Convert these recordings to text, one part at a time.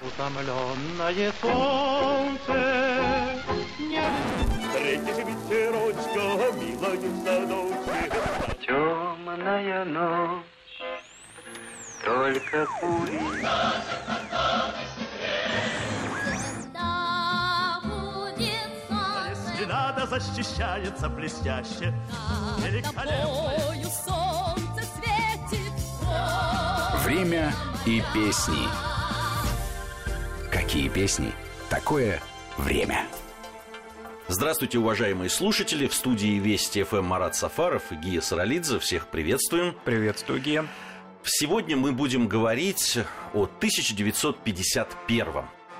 Утомленное солнце не... Встретишь ветерочка, милая в садочке. Темная ночь, только. Если надо, защищается блестяще. Великолепно. Время и песни. Какие песни? Такое время. Здравствуйте, уважаемые слушатели. В студии Вести ФМ Марат Сафаров и Гия Саралидзе. Всех приветствуем. Приветствую, Гия. Сегодня мы будем говорить о 1951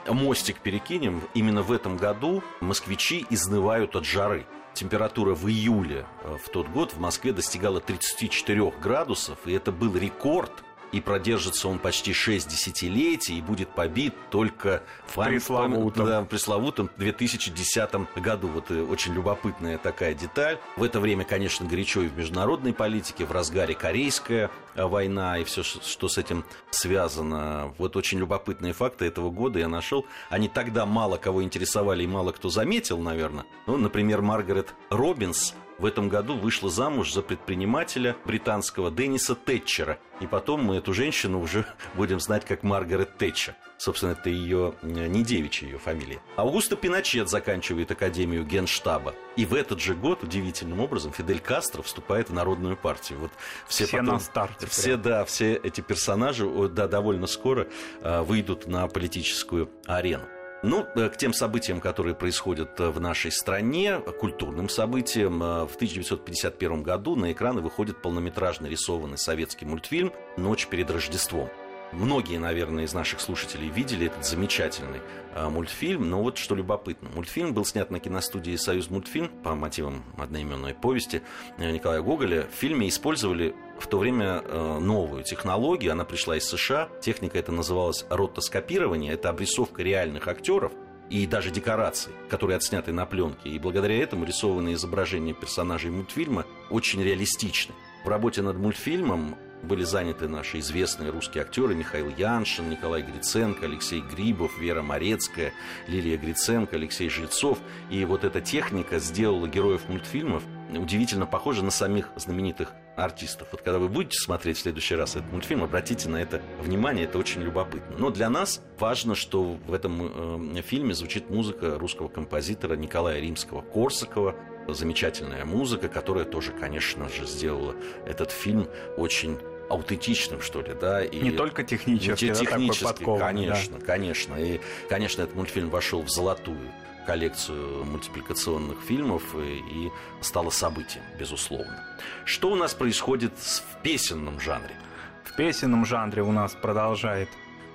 Мостик перекинем. Именно в этом году москвичи изнывают от жары. Температура в июле э, в тот год в Москве достигала 34 градусов, и это был рекорд и продержится он почти 6 десятилетий и будет побит только в пресловутом. Да, пресловутом 2010 году. Вот э, очень любопытная такая деталь. В это время, конечно, горячо и в международной политике, в разгаре корейская э, война и все, что с этим связано. Вот очень любопытные факты этого года я нашел. Они тогда мало кого интересовали и мало кто заметил, наверное. Ну, например, Маргарет Робинс в этом году вышла замуж за предпринимателя британского Денниса Тэтчера. И потом мы эту женщину уже будем знать как Маргарет Тэтчер. Собственно, это ее не девичья ее фамилия. Аугуста Пиночет заканчивает Академию Генштаба. И в этот же год, удивительным образом, Фидель Кастро вступает в Народную партию. Вот все все потом, на старте. Все, прям. да, все эти персонажи да, довольно скоро а, выйдут на политическую арену. Ну, э, к тем событиям, которые происходят э, в нашей стране, культурным событиям, э, в 1951 году на экраны выходит полнометражный рисованный советский мультфильм «Ночь перед Рождеством». Многие, наверное, из наших слушателей видели этот замечательный мультфильм. Но вот что любопытно. Мультфильм был снят на киностудии «Союз мультфильм» по мотивам одноименной повести Николая Гоголя. В фильме использовали в то время э, новую технологию. Она пришла из США. Техника это называлась ротоскопирование. Это обрисовка реальных актеров и даже декораций, которые отсняты на пленке. И благодаря этому рисованные изображения персонажей мультфильма очень реалистичны. В работе над мультфильмом были заняты наши известные русские актеры Михаил Яншин, Николай Гриценко, Алексей Грибов, Вера Морецкая, Лилия Гриценко, Алексей Жильцов. И вот эта техника сделала героев мультфильмов удивительно похожи на самих знаменитых артистов. Вот когда вы будете смотреть в следующий раз этот мультфильм, обратите на это внимание, это очень любопытно. Но для нас важно, что в этом э, фильме звучит музыка русского композитора Николая Римского-Корсакова, замечательная музыка, которая тоже, конечно же, сделала этот фильм очень аутентичным, что ли, да. И не только технически, не да, технически, конечно, да. конечно. И, конечно, этот мультфильм вошел в золотую коллекцию мультипликационных фильмов и, и стало событием, безусловно. Что у нас происходит в песенном жанре? В песенном жанре у нас продолжает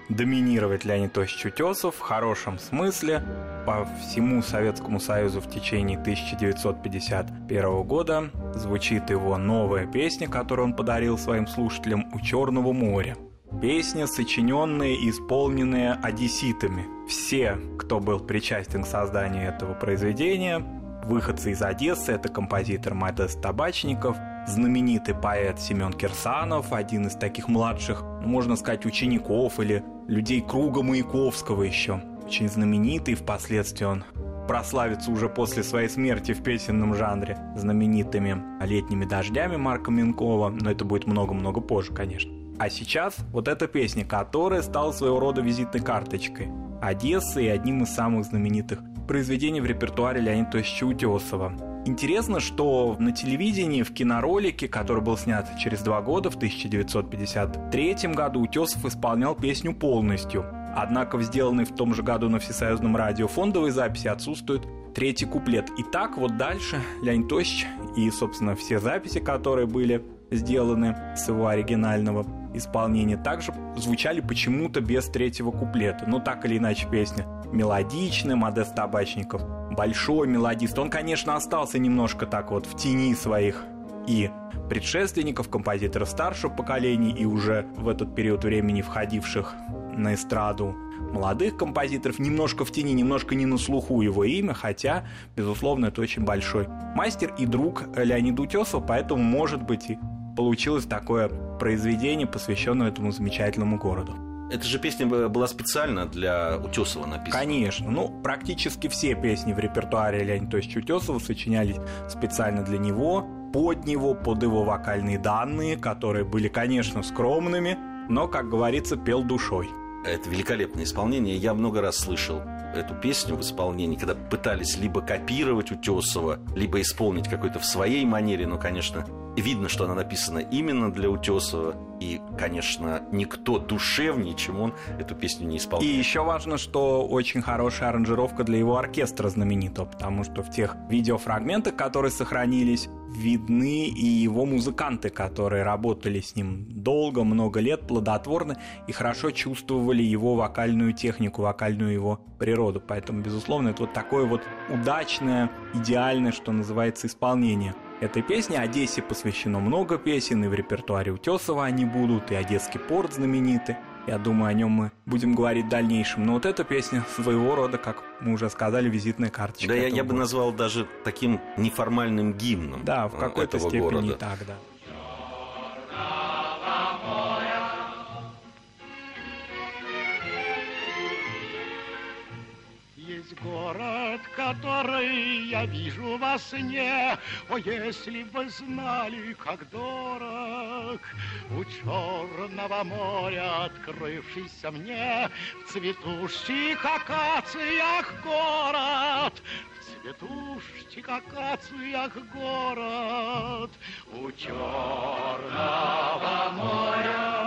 доминировать Леонид Тович Утесов в хорошем смысле. По всему Советскому Союзу в течение 1951 года звучит его новая песня, которую он подарил своим слушателям «У Черного моря». Песни, сочиненные и исполненные одесситами. Все, кто был причастен к созданию этого произведения, выходцы из Одессы, это композитор Модест Табачников, знаменитый поэт Семен Кирсанов, один из таких младших, можно сказать, учеников или людей круга Маяковского еще. Очень знаменитый, впоследствии он прославится уже после своей смерти в песенном жанре знаменитыми «Летними дождями» Марка Минкова, но это будет много-много позже, конечно. А сейчас вот эта песня, которая стала своего рода визитной карточкой Одессы и одним из самых знаменитых произведений в репертуаре Леонида Тосича Утесова. Интересно, что на телевидении, в киноролике, который был снят через два года, в 1953 году, Утесов исполнял песню полностью. Однако в сделанной в том же году на Всесоюзном радио фондовой записи отсутствует третий куплет. И так вот дальше Леонид Тосич и, собственно, все записи, которые были сделаны с его оригинального исполнения, также звучали почему-то без третьего куплета. Но так или иначе песня мелодичная, Модест Табачников большой мелодист. Он, конечно, остался немножко так вот в тени своих и предшественников, композиторов старшего поколения и уже в этот период времени входивших на эстраду молодых композиторов, немножко в тени, немножко не на слуху его имя, хотя, безусловно, это очень большой мастер и друг Леонида Утесова, поэтому, может быть, и получилось такое произведение, посвященное этому замечательному городу. Это же песня была специально для Утесова написана. Конечно. Ну, практически все песни в репертуаре Леонида Тосича Утесова сочинялись специально для него, под него, под его вокальные данные, которые были, конечно, скромными, но, как говорится, пел душой. Это великолепное исполнение. Я много раз слышал эту песню в исполнении, когда пытались либо копировать Утесова, либо исполнить какой-то в своей манере, но, конечно, видно, что она написана именно для Утесова, и, конечно, никто душевнее, чем он, эту песню не исполняет. И еще важно, что очень хорошая аранжировка для его оркестра знаменитого, потому что в тех видеофрагментах, которые сохранились, видны и его музыканты, которые работали с ним долго, много лет, плодотворно и хорошо чувствовали его вокальную технику, вокальную его природу. Поэтому, безусловно, это вот такое вот удачное, идеальное, что называется, исполнение этой песни. Одессе посвящено много песен, и в репертуаре Утесова они будут, и Одесский порт знаменитый. Я думаю, о нем мы будем говорить в дальнейшем. Но вот эта песня своего рода, как мы уже сказали, визитная карточка. Да, я, я бы назвал даже таким неформальным гимном. Да, в какой-то степени города. так, да. Город, который я вижу во сне. О, если бы знали, как дорог у черного моря, открывшийся мне в цветущих акациях город, цветущих акациях город у черного моря.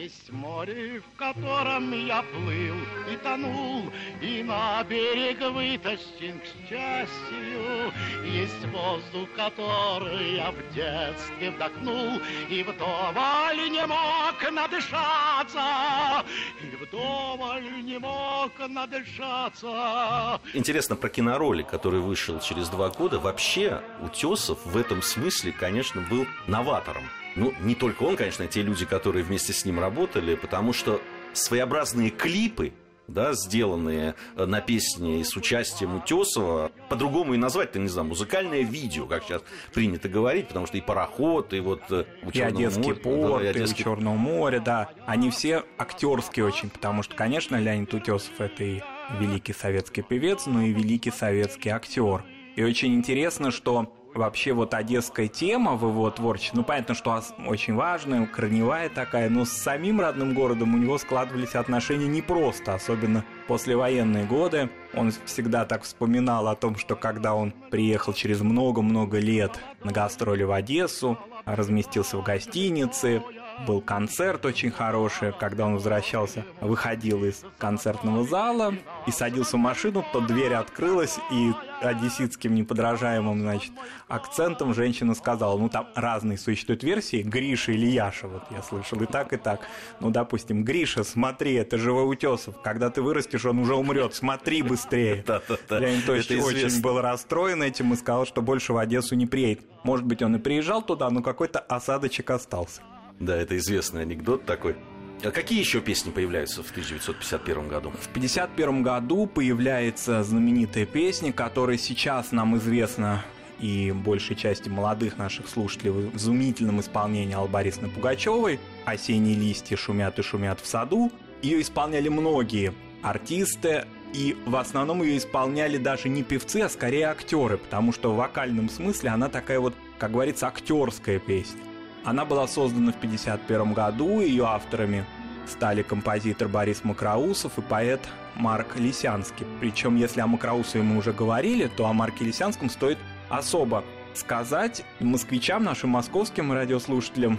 Есть море, в котором я плыл и тонул, И на берег вытащен к счастью. Есть воздух, который я в детстве вдохнул, И вдоволь не мог надышаться, И вдоволь не мог надышаться. Интересно про киноролик, который вышел через два года. Вообще, Утесов в этом смысле, конечно, был новатором. Ну, не только он, конечно, а те люди, которые вместе с ним работали, потому что своеобразные клипы, да, сделанные э, на песне и с участием Утесова. По-другому и назвать-то, не знаю, музыкальное видео, как сейчас принято говорить, потому что и пароход, и вот э, у и Одесский моря, порт, да, и, Одесский... у Черного моря, да. Они все актерские очень, потому что, конечно, Леонид Утесов это и великий советский певец, но и великий советский актер. И очень интересно, что вообще вот одесская тема в его творчестве, ну понятно, что очень важная, корневая такая, но с самим родным городом у него складывались отношения непросто, особенно послевоенные годы. Он всегда так вспоминал о том, что когда он приехал через много-много лет на гастроли в Одессу, разместился в гостинице, был концерт очень хороший, когда он возвращался, выходил из концертного зала и садился в машину, то дверь открылась, и одесситским неподражаемым, значит, акцентом женщина сказала, ну, там разные существуют версии, Гриша или Яша, вот я слышал, и так, и так. Ну, допустим, Гриша, смотри, это живой Утесов, когда ты вырастешь, он уже умрет, смотри быстрее. Леонид Ильич очень был расстроен этим и сказал, что больше в Одессу не приедет. Может быть, он и приезжал туда, но какой-то осадочек остался. Да, это известный анекдот такой. А какие еще песни появляются в 1951 году? В 1951 году появляется знаменитая песня, которая сейчас нам известна и большей части молодых наших слушателей в изумительном исполнении Аллы Борисовны Пугачевой «Осенние листья шумят и шумят в саду». Ее исполняли многие артисты, и в основном ее исполняли даже не певцы, а скорее актеры, потому что в вокальном смысле она такая вот, как говорится, актерская песня. Она была создана в 1951 году, ее авторами стали композитор Борис Макроусов и поэт Марк Лисянский. Причем, если о Макроусове мы уже говорили, то о Марке Лисянском стоит особо сказать. Москвичам, нашим московским радиослушателям,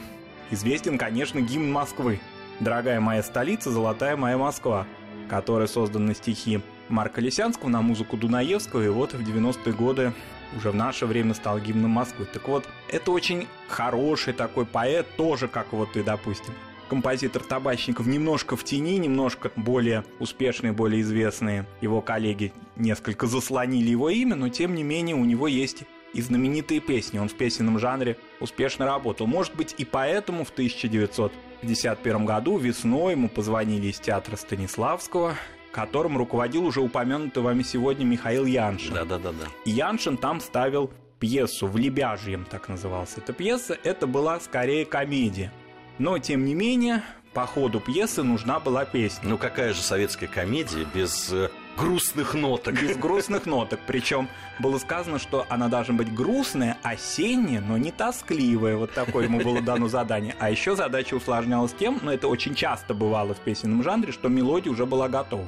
известен, конечно, гимн Москвы. «Дорогая моя столица, золотая моя Москва», который создан на стихи Марка Лисянского, на музыку Дунаевского, и вот в 90-е годы уже в наше время стал гимном Москвы. Так вот, это очень хороший такой поэт, тоже как вот ты, допустим, композитор Табачников немножко в тени, немножко более успешные, более известные его коллеги несколько заслонили его имя, но тем не менее у него есть и знаменитые песни. Он в песенном жанре успешно работал. Может быть, и поэтому в 1951 году весной ему позвонили из театра Станиславского которым руководил уже упомянутый вами сегодня Михаил Яншин. Да-да-да. И Яншин там ставил пьесу в Лебяжьем, так называлась эта пьеса, это была скорее комедия. Но, тем не менее, по ходу пьесы нужна была песня. Ну какая же советская комедия без э, грустных ноток? Без грустных ноток. Причем было сказано, что она должна быть грустная, осенняя, но не тоскливая. Вот такое ему было дано задание. А еще задача усложнялась тем, но это очень часто бывало в песенном жанре, что мелодия уже была готова.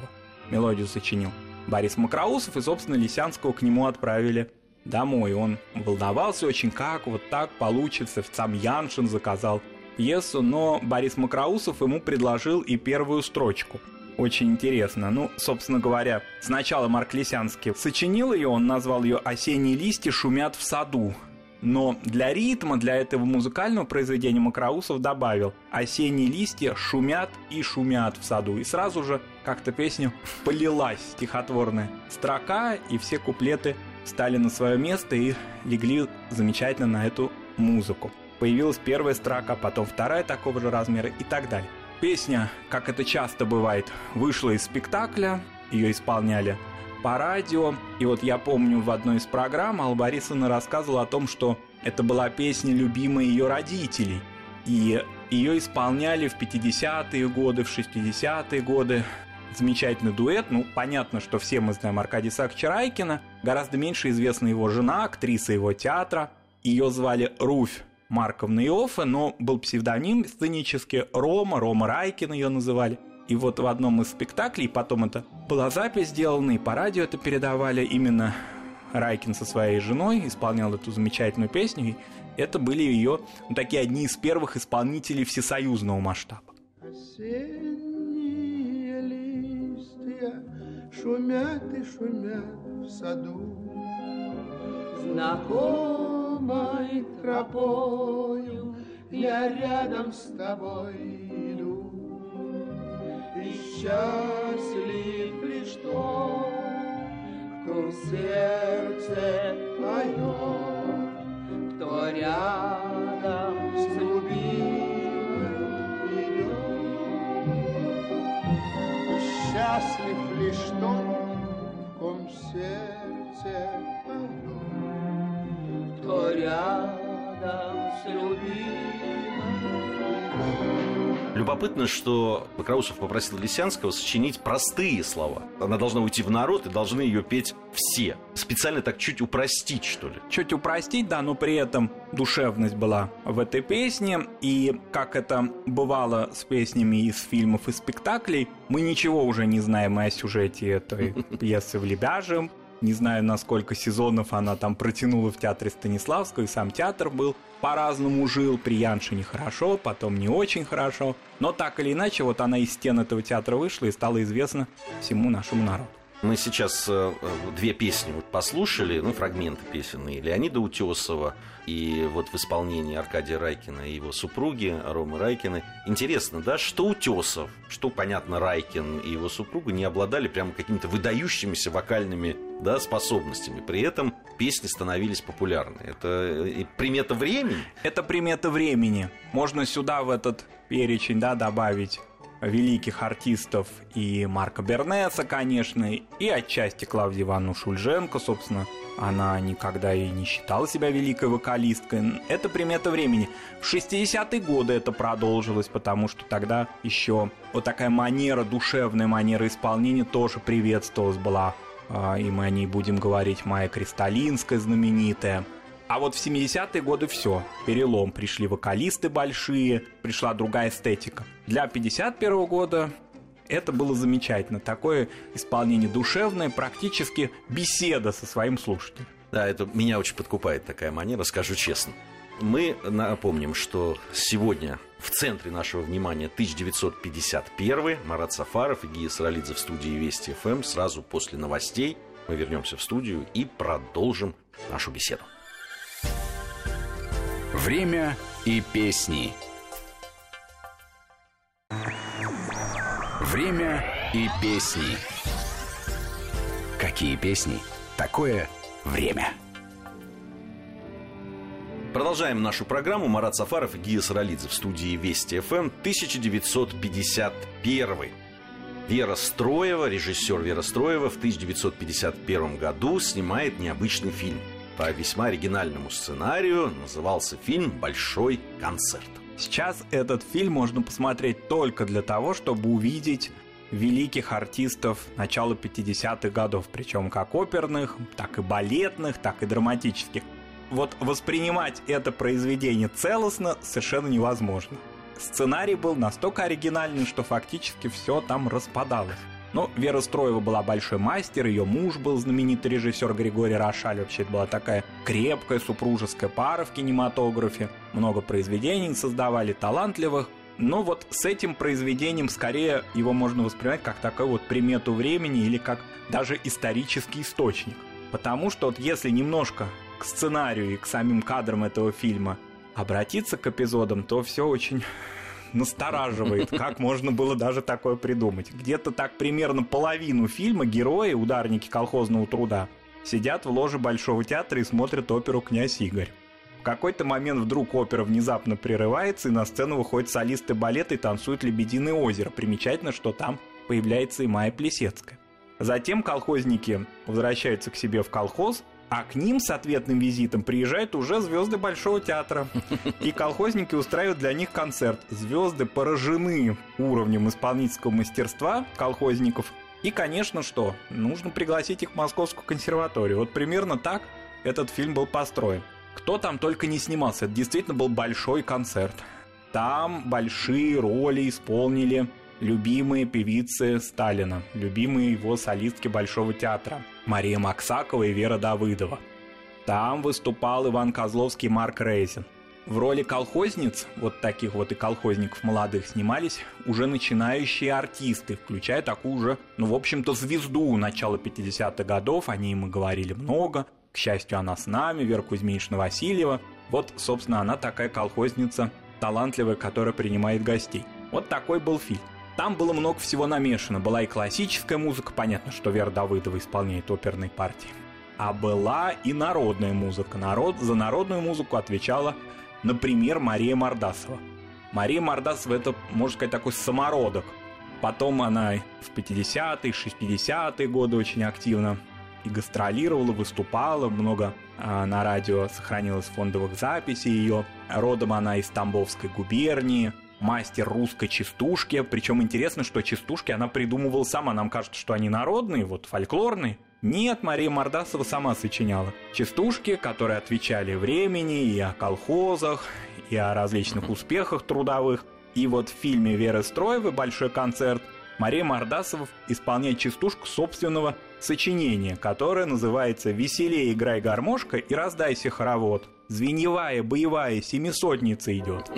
Мелодию сочинил Борис Макроусов, и, собственно, Лисянского к нему отправили домой. Он волновался очень, как вот так получится. Сам Яншин заказал пьесу, но Борис Макроусов ему предложил и первую строчку. Очень интересно. Ну, собственно говоря, сначала Марк Лисянский сочинил ее, он назвал ее «Осенние листья шумят в саду». Но для ритма, для этого музыкального произведения Макроусов добавил «Осенние листья шумят и шумят в саду». И сразу же как-то песня полилась, стихотворная строка, и все куплеты стали на свое место и легли замечательно на эту музыку появилась первая строка, потом вторая такого же размера и так далее. Песня, как это часто бывает, вышла из спектакля, ее исполняли по радио. И вот я помню в одной из программ Алла Борисовна рассказывала о том, что это была песня, любимая ее родителей. И ее исполняли в 50-е годы, в 60-е годы. Замечательный дуэт. Ну, понятно, что все мы знаем Аркадия Исааковича Райкина. Гораздо меньше известна его жена, актриса его театра. Ее звали Руфь Марковна Иоффе, но был псевдоним сценический Рома, Рома Райкин ее называли. И вот в одном из спектаклей, потом это была запись сделана, и по радио это передавали, именно Райкин со своей женой исполнял эту замечательную песню, и это были ее ну, такие одни из первых исполнителей всесоюзного масштаба. Осенние листья шумят и шумят в саду, знакомой тропою я рядом с тобой иду. И счастлив лишь тот, кто в сердце поет, кто рядом с любимой идет. И счастлив лишь тот, рядом с Любопытно, что Макроусов попросил Лисянского сочинить простые слова. Она должна уйти в народ, и должны ее петь все. Специально так чуть упростить, что ли. Чуть упростить, да, но при этом душевность была в этой песне. И как это бывало с песнями из фильмов и спектаклей, мы ничего уже не знаем о сюжете этой пьесы в Лебяжем не знаю, на сколько сезонов она там протянула в театре Станиславского, и сам театр был по-разному жил. При Янше хорошо, потом не очень хорошо. Но так или иначе, вот она из стен этого театра вышла и стала известна всему нашему народу. Мы сейчас э, э, две песни послушали, ну, фрагменты песенные Леонида Утесова и вот в исполнении Аркадия Райкина и его супруги Ромы Райкины. Интересно, да, что Утесов, что, понятно, Райкин и его супруга не обладали прямо какими-то выдающимися вокальными да, способностями. При этом песни становились популярны. Это э, примета времени? Это примета времени. Можно сюда в этот перечень да, добавить великих артистов и Марка Бернеса, конечно, и отчасти Клавдии Ивановну Шульженко, собственно, она никогда и не считала себя великой вокалисткой. Это примета времени. В 60-е годы это продолжилось, потому что тогда еще вот такая манера, душевная манера исполнения тоже приветствовалась была. А, и мы о ней будем говорить, Майя Кристалинская знаменитая. А вот в 70-е годы все, перелом. Пришли вокалисты большие, пришла другая эстетика. Для 51 года это было замечательно. Такое исполнение душевное, практически беседа со своим слушателем. Да, это меня очень подкупает такая манера, скажу честно. Мы напомним, что сегодня в центре нашего внимания 1951 Марат Сафаров и Гия Саралидзе в студии Вести ФМ. Сразу после новостей мы вернемся в студию и продолжим нашу беседу. Время и песни. Время и песни. Какие песни? Такое время. Продолжаем нашу программу. Марат Сафаров и Гия Саралидзе в студии Вести ФМ 1951. Вера Строева, режиссер Вера Строева в 1951 году снимает необычный фильм – По весьма оригинальному сценарию назывался фильм «Большой концерт». Сейчас этот фильм можно посмотреть только для того, чтобы увидеть великих артистов начала 50-х годов, причем как оперных, так и балетных, так и драматических. Вот воспринимать это произведение целостно совершенно невозможно. Сценарий был настолько оригинальный, что фактически все там распадалось. Но Вера Строева была большой мастер, ее муж был знаменитый режиссер Григорий Рошаль. Вообще это была такая крепкая супружеская пара в кинематографе. Много произведений создавали, талантливых. Но вот с этим произведением скорее его можно воспринимать как такую вот примету времени или как даже исторический источник. Потому что вот если немножко к сценарию и к самим кадрам этого фильма обратиться к эпизодам, то все очень настораживает, как можно было даже такое придумать. Где-то так примерно половину фильма герои, ударники колхозного труда, сидят в ложе Большого театра и смотрят оперу «Князь Игорь». В какой-то момент вдруг опера внезапно прерывается, и на сцену выходят солисты балета и танцуют «Лебединое озеро». Примечательно, что там появляется и Майя Плесецкая. Затем колхозники возвращаются к себе в колхоз, а к ним с ответным визитом приезжают уже звезды Большого театра. И колхозники устраивают для них концерт. Звезды поражены уровнем исполнительского мастерства колхозников. И, конечно, что? Нужно пригласить их в Московскую консерваторию. Вот примерно так этот фильм был построен. Кто там только не снимался, это действительно был большой концерт. Там большие роли исполнили любимые певицы Сталина, любимые его солистки Большого театра Мария Максакова и Вера Давыдова. Там выступал Иван Козловский и Марк Рейзен. В роли колхозниц, вот таких вот и колхозников молодых, снимались уже начинающие артисты, включая такую же, ну, в общем-то, звезду начала 50-х годов, о ней мы говорили много. К счастью, она с нами, Вера Кузьминична Васильева. Вот, собственно, она такая колхозница, талантливая, которая принимает гостей. Вот такой был фильм. Там было много всего намешано. Была и классическая музыка, понятно, что Вера Давыдова исполняет оперные партии. А была и народная музыка. Народ, за народную музыку отвечала, например, Мария Мордасова. Мария Мордасова это, можно сказать, такой самородок. Потом она в 50-е, 60-е годы очень активно и гастролировала, выступала, много а, на радио сохранилось фондовых записей ее. Родом она из Тамбовской губернии, мастер русской частушки. Причем интересно, что частушки она придумывала сама. Нам кажется, что они народные, вот фольклорные. Нет, Мария Мордасова сама сочиняла. Частушки, которые отвечали времени и о колхозах, и о различных успехах трудовых. И вот в фильме Веры Строевой «Большой концерт» Мария Мордасова исполняет частушку собственного сочинения, которое называется «Веселее играй гармошка и раздайся хоровод». Звеньевая боевая семисотница идет.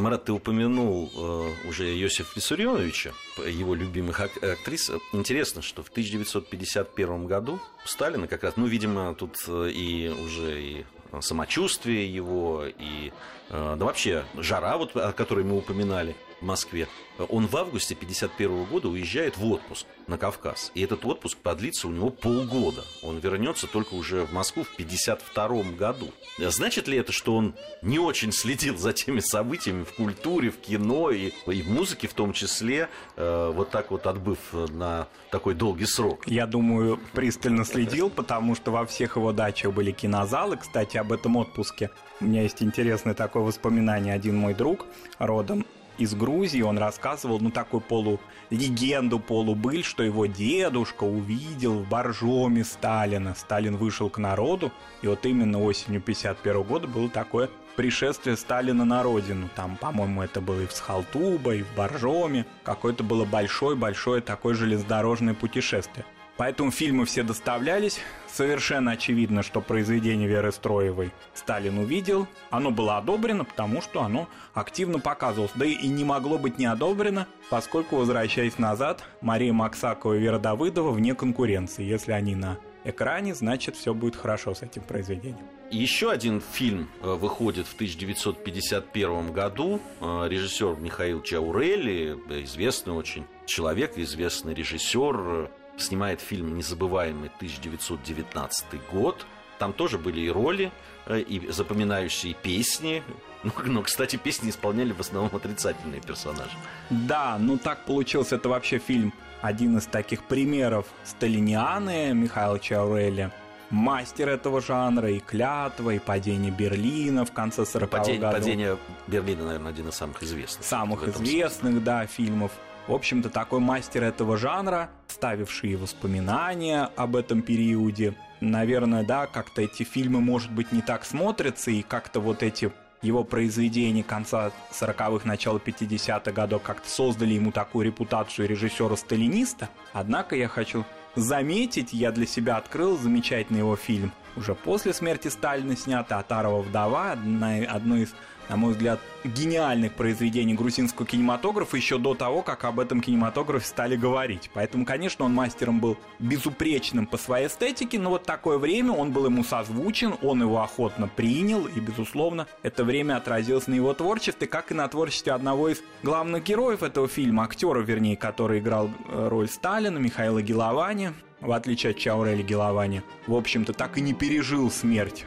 Марат, ты упомянул э, уже Иосифа Виссарионовича, его любимых ак- актрис. Интересно, что в 1951 году Сталина как раз, ну, видимо, тут э, и уже и самочувствие его, и э, да вообще жара, вот, о которой мы упоминали Москве, он в августе 1951 года уезжает в отпуск на Кавказ. И этот отпуск продлится у него полгода. Он вернется только уже в Москву в 1952 году. Значит ли это, что он не очень следил за теми событиями в культуре, в кино и, и в музыке в том числе, э, вот так вот отбыв на такой долгий срок? Я думаю, пристально следил, потому что во всех его дачах были кинозалы. Кстати, об этом отпуске у меня есть интересное такое воспоминание. Один мой друг родом из Грузии, он рассказывал, ну, такую полулегенду, полубыль, что его дедушка увидел в Боржоме Сталина. Сталин вышел к народу, и вот именно осенью 51 года было такое пришествие Сталина на родину. Там, по-моему, это было и в Схалтуба, и в Боржоме. Какое-то было большое-большое такое железнодорожное путешествие. Поэтому фильмы все доставлялись. Совершенно очевидно, что произведение Веры Строевой Сталин увидел. Оно было одобрено, потому что оно активно показывалось. Да и не могло быть не одобрено, поскольку, возвращаясь назад, Мария Максакова и Вера Давыдова вне конкуренции. Если они на экране, значит все будет хорошо с этим произведением. Еще один фильм э, выходит в 1951 году. Э, режиссер Михаил Чаурелли, известный очень человек, известный режиссер, снимает фильм «Незабываемый 1919 год». Там тоже были и роли, э, и запоминающие песни. Ну, но, кстати, песни исполняли в основном отрицательные персонажи. Да, ну так получился это вообще фильм, один из таких примеров сталинианы Михаила Чауреля мастер этого жанра, и «Клятва», и «Падение Берлина» в конце 40-х Падение, годов. падение Берлина, наверное, один из самых известных. Самых известных, да, фильмов. В общем-то, такой мастер этого жанра, ставивший воспоминания об этом периоде. Наверное, да, как-то эти фильмы, может быть, не так смотрятся, и как-то вот эти его произведения конца 40-х, начала 50-х годов как-то создали ему такую репутацию режиссера-сталиниста. Однако я хочу заметить, я для себя открыл замечательный его фильм. Уже после смерти Сталина снятый «Атарова вдова», одна, одно из на мой взгляд, гениальных произведений грузинского кинематографа еще до того, как об этом кинематографе стали говорить. Поэтому, конечно, он мастером был безупречным по своей эстетике, но вот такое время он был ему созвучен, он его охотно принял, и, безусловно, это время отразилось на его творчестве, как и на творчестве одного из главных героев этого фильма, актера, вернее, который играл э, роль Сталина, Михаила Геловани, в отличие от Чаурели Геловани, в общем-то, так и не пережил смерть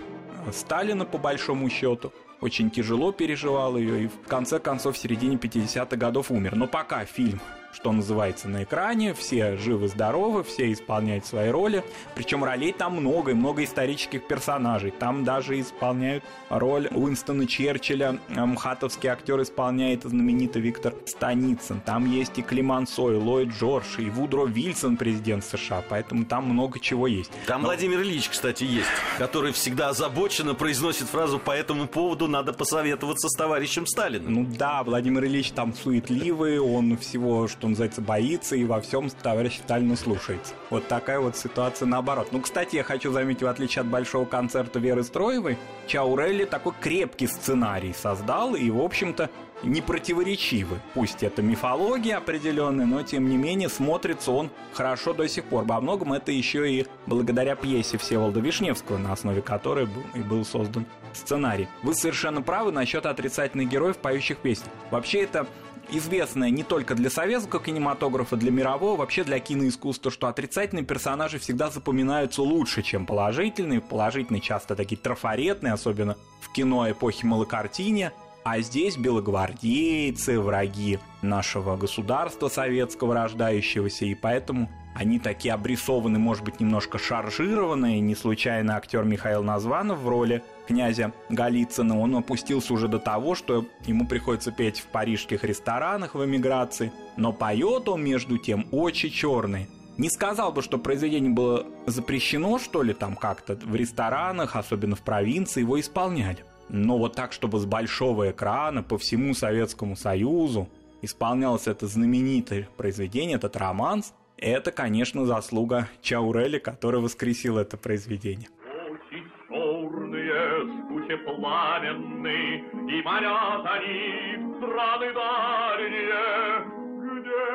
Сталина, по большому счету очень тяжело переживал ее и в конце концов в середине 50-х годов умер. Но пока фильм что называется, на экране, все живы-здоровы, все исполняют свои роли, причем ролей там много, и много исторических персонажей, там даже исполняют роль Уинстона Черчилля, мхатовский актер исполняет знаменитый Виктор Станицын, там есть и Климансо, и Ллойд Джордж, и Вудро Вильсон, президент США, поэтому там много чего есть. Там Но... Владимир Ильич, кстати, есть, который всегда озабоченно произносит фразу «по этому поводу надо посоветоваться с товарищем Сталиным». Ну да, Владимир Ильич там суетливый, он всего, что что называется, боится и во всем товарищ Сталина слушается. Вот такая вот ситуация наоборот. Ну, кстати, я хочу заметить, в отличие от большого концерта Веры Строевой, Чаурелли такой крепкий сценарий создал и, в общем-то, не противоречивы. Пусть это мифология определенная, но тем не менее смотрится он хорошо до сих пор. Во многом это еще и благодаря пьесе Всеволода Вишневского, на основе которой был, и был создан сценарий. Вы совершенно правы насчет отрицательных героев, поющих песни. Вообще это известное не только для советского кинематографа, для мирового, вообще для киноискусства, что отрицательные персонажи всегда запоминаются лучше, чем положительные. Положительные часто такие трафаретные, особенно в кино эпохи Малокартиния. А здесь белогвардейцы, враги нашего государства советского рождающегося, и поэтому они такие обрисованы, может быть, немножко шаржированные. Не случайно актер Михаил Названов в роли князя Голицына, он опустился уже до того, что ему приходится петь в парижских ресторанах в эмиграции, но поет он, между тем, очень черный. Не сказал бы, что произведение было запрещено, что ли, там как-то в ресторанах, особенно в провинции, его исполняли. Но вот так, чтобы с большого экрана по всему Советскому Союзу исполнялось это знаменитое произведение, этот романс, это, конечно, заслуга Чаурели, который воскресил это произведение. Очи черные, скуче пламенные, И манят они в страны дальние, Где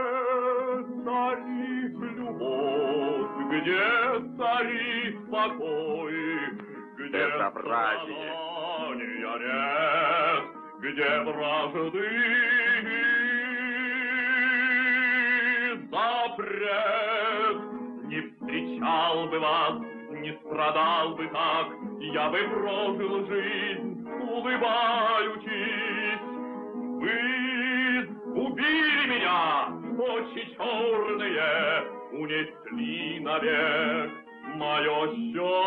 царит любовь, где царит покой, Где Безобразие! нет, где вражды запрет. Не встречал бы вас, не страдал бы так, я бы прожил жизнь, улыбаючись. Вы убили меня, очи черные, унесли навек мое счастье.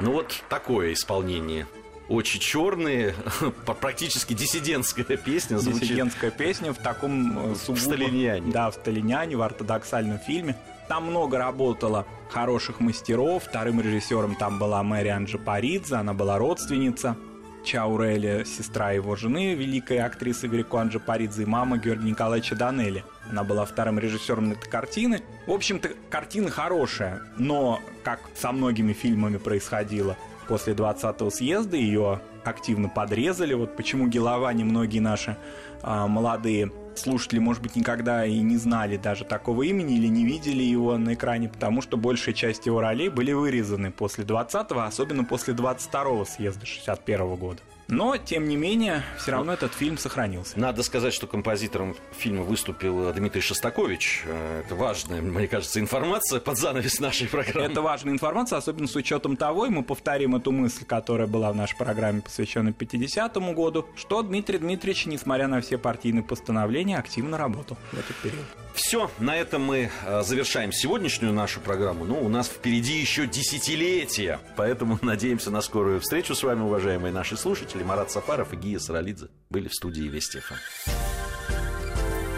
Ну вот такое исполнение. Очень черные, практически диссидентская песня звучит. Диссидентская песня в таком э, сугубо... В «Сталиняне». Да, в «Сталиняне», в ортодоксальном фильме. Там много работало хороших мастеров. Вторым режиссером там была Мэри Анджапаридзе, она была родственница Чаурели, сестра его жены, великая актриса Верико Анджапаридзе, и мама Георгия Николаевича Данели. Она была вторым режиссером этой картины. В общем-то, картина хорошая, но, как со многими фильмами происходило, после 20-го съезда ее активно подрезали. Вот почему Геловани многие наши а, молодые слушатели, может быть, никогда и не знали даже такого имени или не видели его на экране, потому что большая часть его ролей были вырезаны после 20-го, особенно после 22-го съезда 61 -го года. Но, тем не менее, все равно этот фильм сохранился. Надо сказать, что композитором фильма выступил Дмитрий Шостакович. Э, это важная, мне кажется, информация под занавес нашей программы. Это важная информация, особенно с учетом того, и мы повторим эту мысль, которая была в нашей программе, посвященной 50-му году, что Дмитрий Дмитриевич, несмотря на все партийные постановления, активно работал в этот период. Все, на этом мы э, завершаем сегодняшнюю нашу программу. Ну, у нас впереди еще десятилетия, поэтому надеемся на скорую встречу с вами, уважаемые наши слушатели. Марат Сафаров и Гия Саралидзе были в студии Вести ФМ.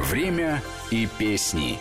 Время и песни.